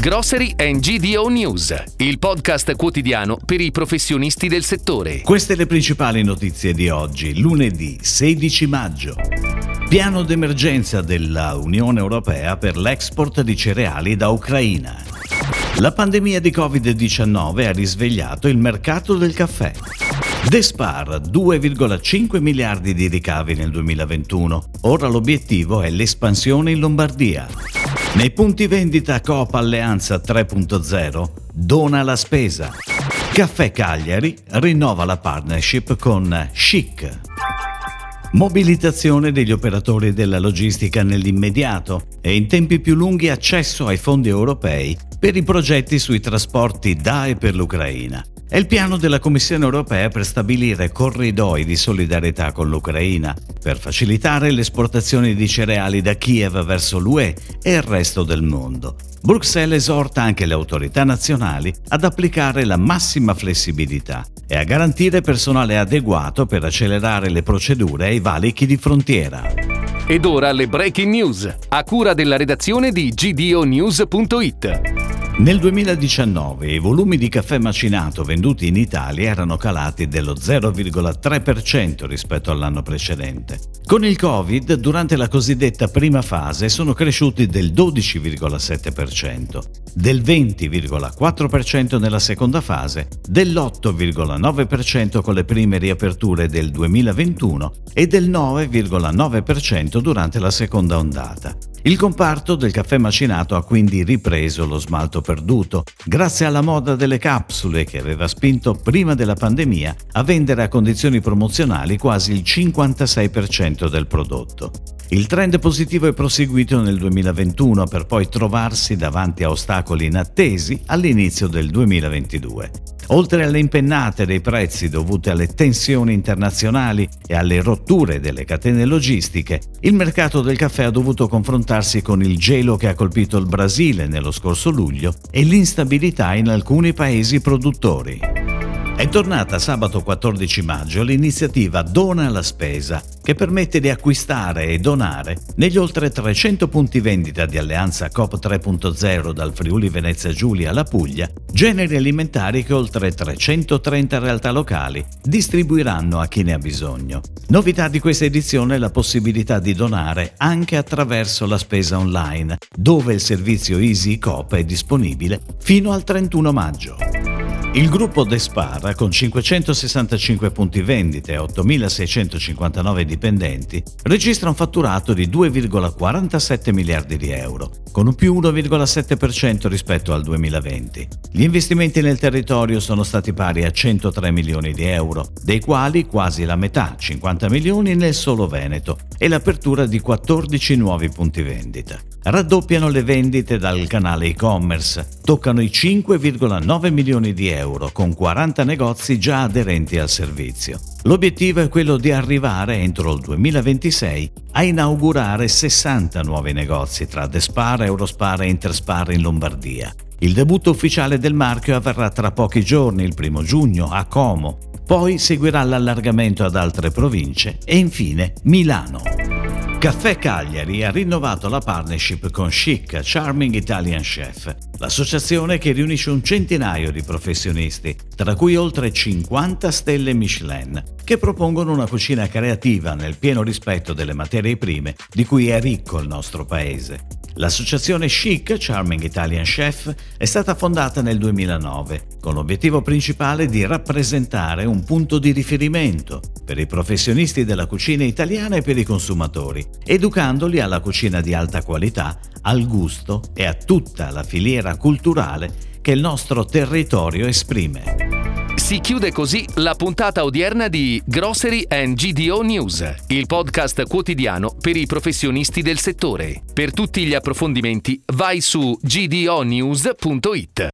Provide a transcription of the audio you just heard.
Grocery and GDO News, il podcast quotidiano per i professionisti del settore. Queste le principali notizie di oggi, lunedì 16 maggio. Piano d'emergenza della Unione Europea per l'export di cereali da Ucraina. La pandemia di Covid-19 ha risvegliato il mercato del caffè. Despar 2,5 miliardi di ricavi nel 2021. Ora l'obiettivo è l'espansione in Lombardia. Nei punti vendita Coop Alleanza 3.0 dona la spesa. Caffè Cagliari rinnova la partnership con Chic. Mobilitazione degli operatori della logistica nell'immediato e in tempi più lunghi accesso ai fondi europei per i progetti sui trasporti da e per l'Ucraina. È il piano della Commissione europea per stabilire corridoi di solidarietà con l'Ucraina, per facilitare le esportazioni di cereali da Kiev verso l'UE e il resto del mondo. Bruxelles esorta anche le autorità nazionali ad applicare la massima flessibilità e a garantire personale adeguato per accelerare le procedure ai valichi di frontiera. Ed ora le breaking news, a cura della redazione di gdonews.it. Nel 2019 i volumi di caffè macinato venduti in Italia erano calati dello 0,3% rispetto all'anno precedente. Con il Covid, durante la cosiddetta prima fase, sono cresciuti del 12,7%, del 20,4% nella seconda fase, dell'8,9% con le prime riaperture del 2021 e del 9,9% durante la seconda ondata. Il comparto del caffè macinato ha quindi ripreso lo smalto perduto, grazie alla moda delle capsule che aveva spinto prima della pandemia a vendere a condizioni promozionali quasi il 56% del prodotto. Il trend positivo è proseguito nel 2021 per poi trovarsi davanti a ostacoli inattesi all'inizio del 2022. Oltre alle impennate dei prezzi dovute alle tensioni internazionali e alle rotture delle catene logistiche, il mercato del caffè ha dovuto confrontarsi con il gelo che ha colpito il Brasile nello scorso luglio e l'instabilità in alcuni paesi produttori. È tornata sabato 14 maggio l'iniziativa Dona la Spesa, che permette di acquistare e donare negli oltre 300 punti vendita di Alleanza COP 3.0 dal Friuli Venezia Giulia alla Puglia, generi alimentari che oltre 330 realtà locali distribuiranno a chi ne ha bisogno. Novità di questa edizione è la possibilità di donare anche attraverso la spesa online, dove il servizio Easy Coop è disponibile fino al 31 maggio. Il gruppo Despara, con 565 punti vendita e 8.659 dipendenti, registra un fatturato di 2,47 miliardi di euro, con un più 1,7% rispetto al 2020. Gli investimenti nel territorio sono stati pari a 103 milioni di euro, dei quali quasi la metà, 50 milioni, nel solo Veneto, e l'apertura di 14 nuovi punti vendita. Raddoppiano le vendite dal canale e-commerce, toccano i 5,9 milioni di euro con 40 negozi già aderenti al servizio. L'obiettivo è quello di arrivare entro il 2026 a inaugurare 60 nuovi negozi tra Despar, Eurospar e Interspar in Lombardia. Il debutto ufficiale del marchio avverrà tra pochi giorni, il primo giugno, a Como. Poi seguirà l'allargamento ad altre province e infine Milano. Caffè Cagliari ha rinnovato la partnership con Chic Charming Italian Chef, l'associazione che riunisce un centinaio di professionisti, tra cui oltre 50 stelle Michelin, che propongono una cucina creativa nel pieno rispetto delle materie prime di cui è ricco il nostro paese. L'associazione Chic Charming Italian Chef è stata fondata nel 2009 con l'obiettivo principale di rappresentare un punto di riferimento per i professionisti della cucina italiana e per i consumatori, educandoli alla cucina di alta qualità, al gusto e a tutta la filiera culturale che il nostro territorio esprime. Si chiude così la puntata odierna di Grocery and GDO News, il podcast quotidiano per i professionisti del settore. Per tutti gli approfondimenti vai su gdonews.it.